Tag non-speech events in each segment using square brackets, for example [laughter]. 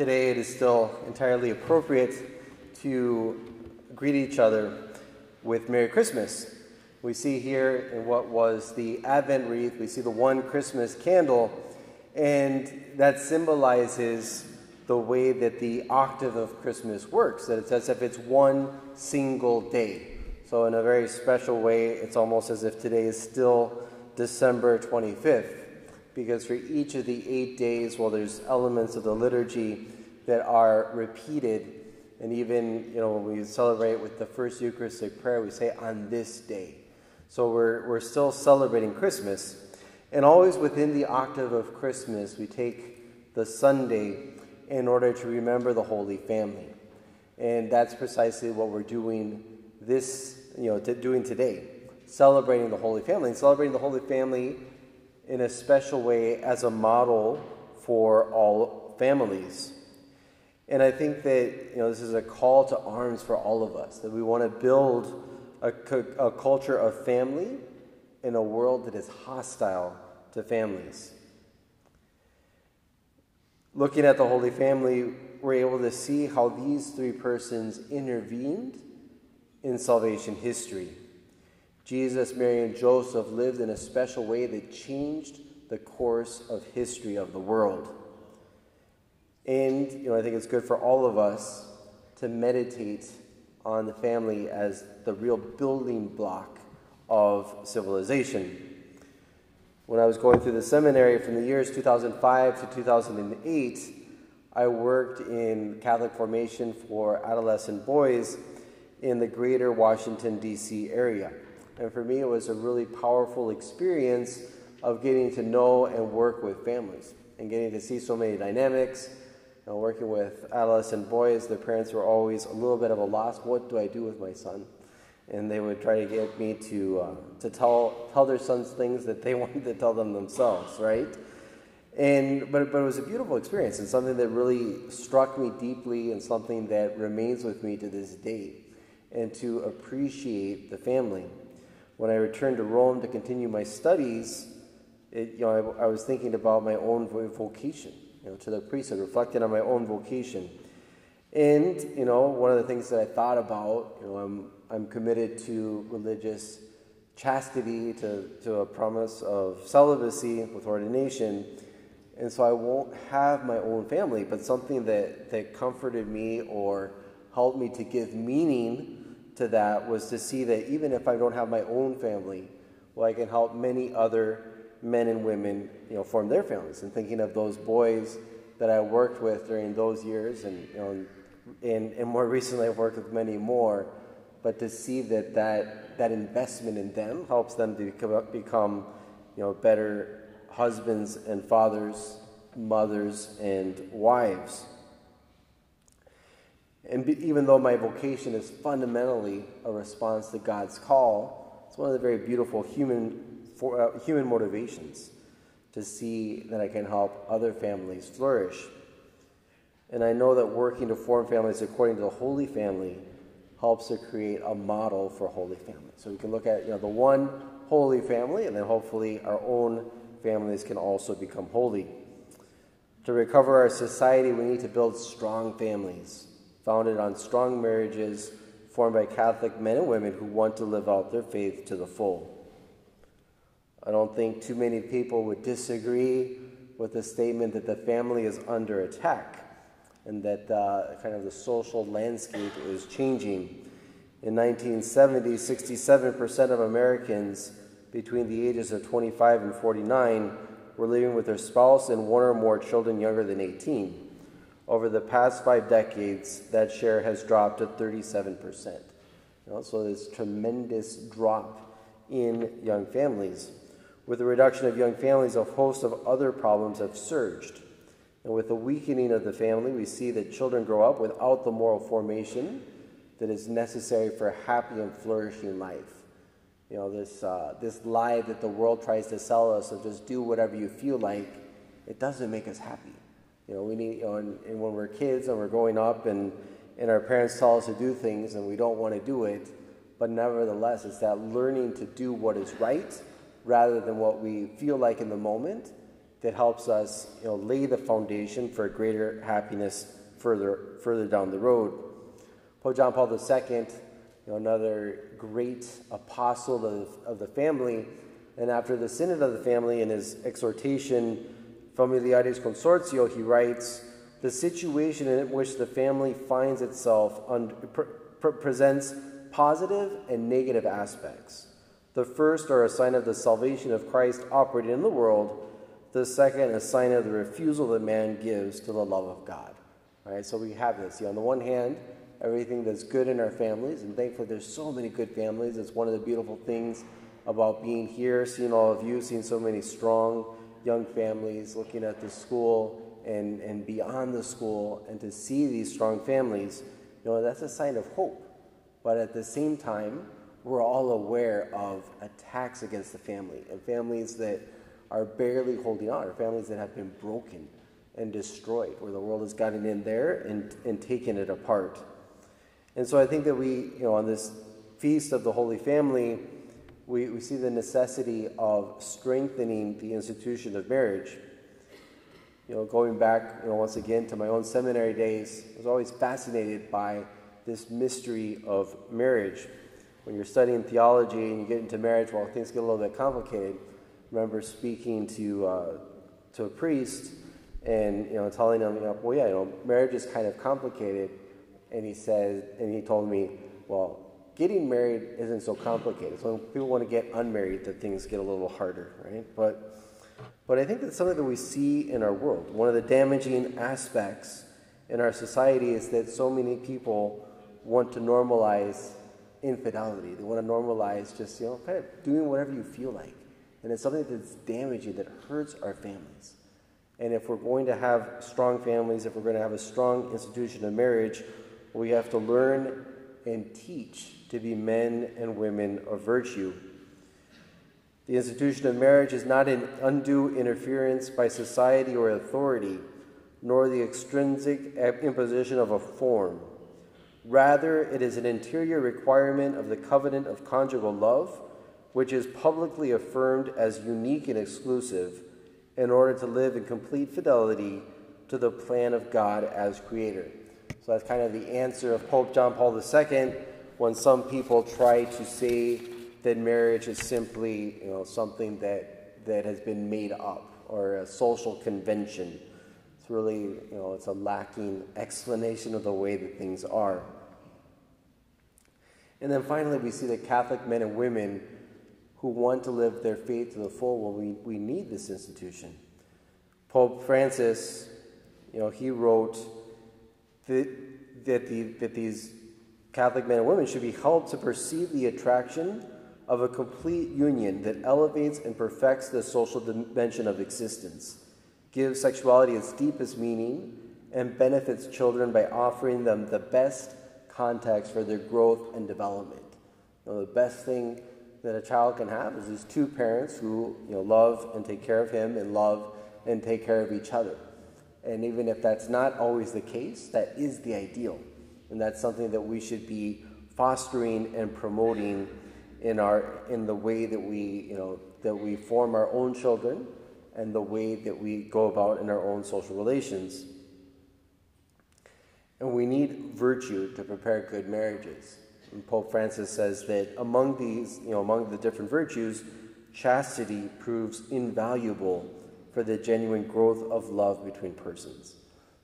today it is still entirely appropriate to greet each other with Merry Christmas. We see here in what was the Advent wreath, we see the one Christmas candle, and that symbolizes the way that the octave of Christmas works, that it's as if it's one single day. So, in a very special way, it's almost as if today is still December 25th because for each of the eight days, well, there's elements of the liturgy that are repeated. And even, you know, when we celebrate with the first Eucharistic prayer, we say, on this day. So we're, we're still celebrating Christmas. And always within the octave of Christmas, we take the Sunday in order to remember the Holy Family. And that's precisely what we're doing this, you know, doing today, celebrating the Holy Family. And celebrating the Holy Family in a special way as a model for all families. And I think that you know this is a call to arms for all of us that we want to build a, a culture of family in a world that is hostile to families. Looking at the Holy Family, we're able to see how these three persons intervened in salvation history. Jesus, Mary, and Joseph lived in a special way that changed the course of history of the world. And, you know, I think it's good for all of us to meditate on the family as the real building block of civilization. When I was going through the seminary from the years 2005 to 2008, I worked in Catholic formation for adolescent boys in the greater Washington, D.C. area. And for me, it was a really powerful experience of getting to know and work with families and getting to see so many dynamics. You know, working with adolescent boys, their parents were always a little bit of a loss. What do I do with my son? And they would try to get me to, uh, to tell, tell their sons things that they [laughs] wanted to tell them themselves, right? And, but, but it was a beautiful experience and something that really struck me deeply and something that remains with me to this day. And to appreciate the family when I returned to Rome to continue my studies, it, you know, I, I, was thinking about my own vocation, you know, to the priesthood, reflecting on my own vocation. And, you know, one of the things that I thought about, you know, I'm, I'm committed to religious chastity, to, to a promise of celibacy with ordination. And so I won't have my own family, but something that, that comforted me or helped me to give meaning to that was to see that even if I don't have my own family, well, I can help many other men and women, you know, form their families. And thinking of those boys that I worked with during those years, and you know, and, and more [laughs] recently I've worked with many more. But to see that that, that investment in them helps them to become, become, you know, better husbands and fathers, mothers and wives. And be, even though my vocation is fundamentally a response to God's call, it's one of the very beautiful human, for, uh, human motivations to see that I can help other families flourish. And I know that working to form families according to the Holy Family helps to create a model for Holy Family. So we can look at you know the one Holy Family, and then hopefully our own families can also become holy. To recover our society, we need to build strong families founded on strong marriages formed by Catholic men and women who want to live out their faith to the full. I don't think too many people would disagree with the statement that the family is under attack and that uh, kind of the social landscape is changing. In 1970, 67% of Americans between the ages of 25 and 49 were living with their spouse and one or more children younger than 18. Over the past five decades, that share has dropped to 37%. You know, so this tremendous drop in young families. With the reduction of young families, a host of other problems have surged. And with the weakening of the family, we see that children grow up without the moral formation that is necessary for a happy and flourishing life. You know, this, uh, this lie that the world tries to sell us of just do whatever you feel like, it doesn't make us happy. You know, we need, you know, and, and when we're kids and we're growing up and, and our parents tell us to do things and we don't want to do it, but nevertheless, it's that learning to do what is right rather than what we feel like in the moment that helps us you know, lay the foundation for greater happiness further, further down the road. Pope John Paul II, you know, another great apostle of, of the family, and after the Synod of the Family, in his exhortation, Familiaris Consortio, he writes, the situation in which the family finds itself un- pre- presents positive and negative aspects. The first are a sign of the salvation of Christ operating in the world. The second, a sign of the refusal that man gives to the love of God. All right, so we have this. See, on the one hand, everything that's good in our families, and thankfully there's so many good families. It's one of the beautiful things about being here, seeing all of you, seeing so many strong young families, looking at the school and, and beyond the school, and to see these strong families, you know, that's a sign of hope. But at the same time, we're all aware of attacks against the family and families that are barely holding on, or families that have been broken and destroyed, where the world has gotten in there and, and taken it apart. And so I think that we, you know, on this feast of the Holy Family, we, we see the necessity of strengthening the institution of marriage. You know, going back, you know, once again to my own seminary days, I was always fascinated by this mystery of marriage. When you're studying theology and you get into marriage, well, things get a little bit complicated. I remember speaking to uh, to a priest and you know telling him, you know, well, yeah, you know, marriage is kind of complicated, and he said, and he told me, well, getting married isn't so complicated. So when people want to get unmarried, that things get a little harder, right? But but I think that's something that we see in our world. One of the damaging aspects in our society is that so many people want to normalize infidelity. They want to normalize just, you know, kind of doing whatever you feel like. And it's something that's damaging, that hurts our families. And if we're going to have strong families, if we're going to have a strong institution of marriage, we have to learn and teach to be men and women of virtue. The institution of marriage is not an undue interference by society or authority, nor the extrinsic imposition of a form. Rather, it is an interior requirement of the covenant of conjugal love, which is publicly affirmed as unique and exclusive in order to live in complete fidelity to the plan of God as creator. So that's kind of the answer of Pope John Paul II when some people try to say that marriage is simply you know, something that, that has been made up or a social convention. It's really, you know, it's a lacking explanation of the way that things are. And then finally, we see that Catholic men and women who want to live their faith to the full, well, we, we need this institution. Pope Francis, you know, he wrote that, that, the, that these Catholic men and women should be helped to perceive the attraction of a complete union that elevates and perfects the social dimension of existence, gives sexuality its deepest meaning, and benefits children by offering them the best context for their growth and development. You know, the best thing that a child can have is these two parents who you know, love and take care of him and love and take care of each other. And even if that's not always the case, that is the ideal. And that's something that we should be fostering and promoting in our in the way that we, you know, that we form our own children and the way that we go about in our own social relations. And we need virtue to prepare good marriages. And Pope Francis says that among these, you know, among the different virtues, chastity proves invaluable for the genuine growth of love between persons.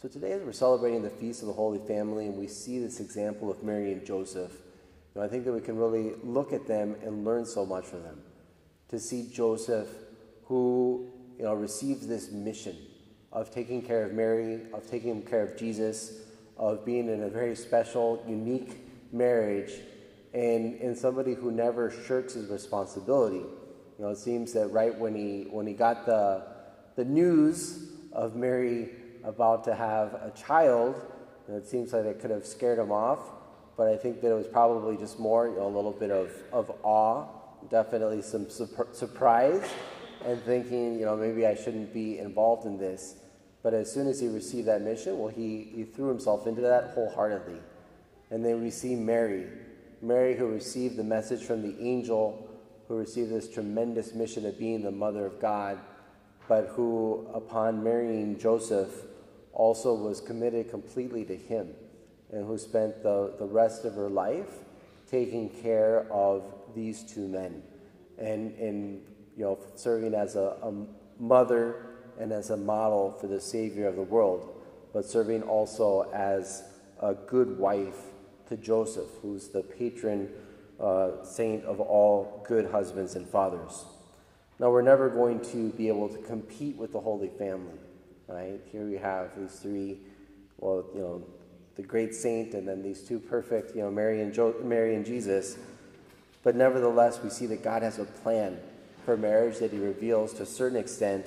So today, as we're celebrating the Feast of the Holy Family and we see this example of Mary and Joseph, you know, I think that we can really look at them and learn so much from them. To see Joseph, who you know, receives this mission of taking care of Mary, of taking care of Jesus, of being in a very special, unique marriage, and, and somebody who never shirks his responsibility. You know, it seems that right when he when he got the the news of Mary about to have a child. And it seems like it could have scared him off, but I think that it was probably just more you know, a little bit of, of awe, definitely some surprise, and thinking, you know, maybe I shouldn't be involved in this. But as soon as he received that mission, well, he, he threw himself into that wholeheartedly. And then we see Mary, Mary who received the message from the angel, who received this tremendous mission of being the mother of God but who, upon marrying Joseph, also was committed completely to him, and who spent the, the rest of her life taking care of these two men and, and you know, serving as a, a mother and as a model for the Savior of the world, but serving also as a good wife to Joseph, who's the patron uh, saint of all good husbands and fathers. Now, we're never going to be able to compete with the Holy Family, right? Here we have these three, well, you know, the great saint and then these two perfect, you know, Mary and, jo- Mary and Jesus. But nevertheless, we see that God has a plan for marriage that he reveals to a certain extent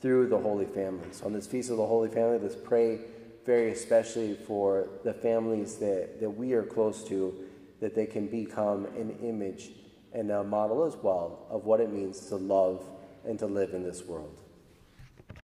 through the Holy Family. So on this Feast of the Holy Family, let's pray very especially for the families that, that we are close to, that they can become an image and a model as well of what it means to love and to live in this world.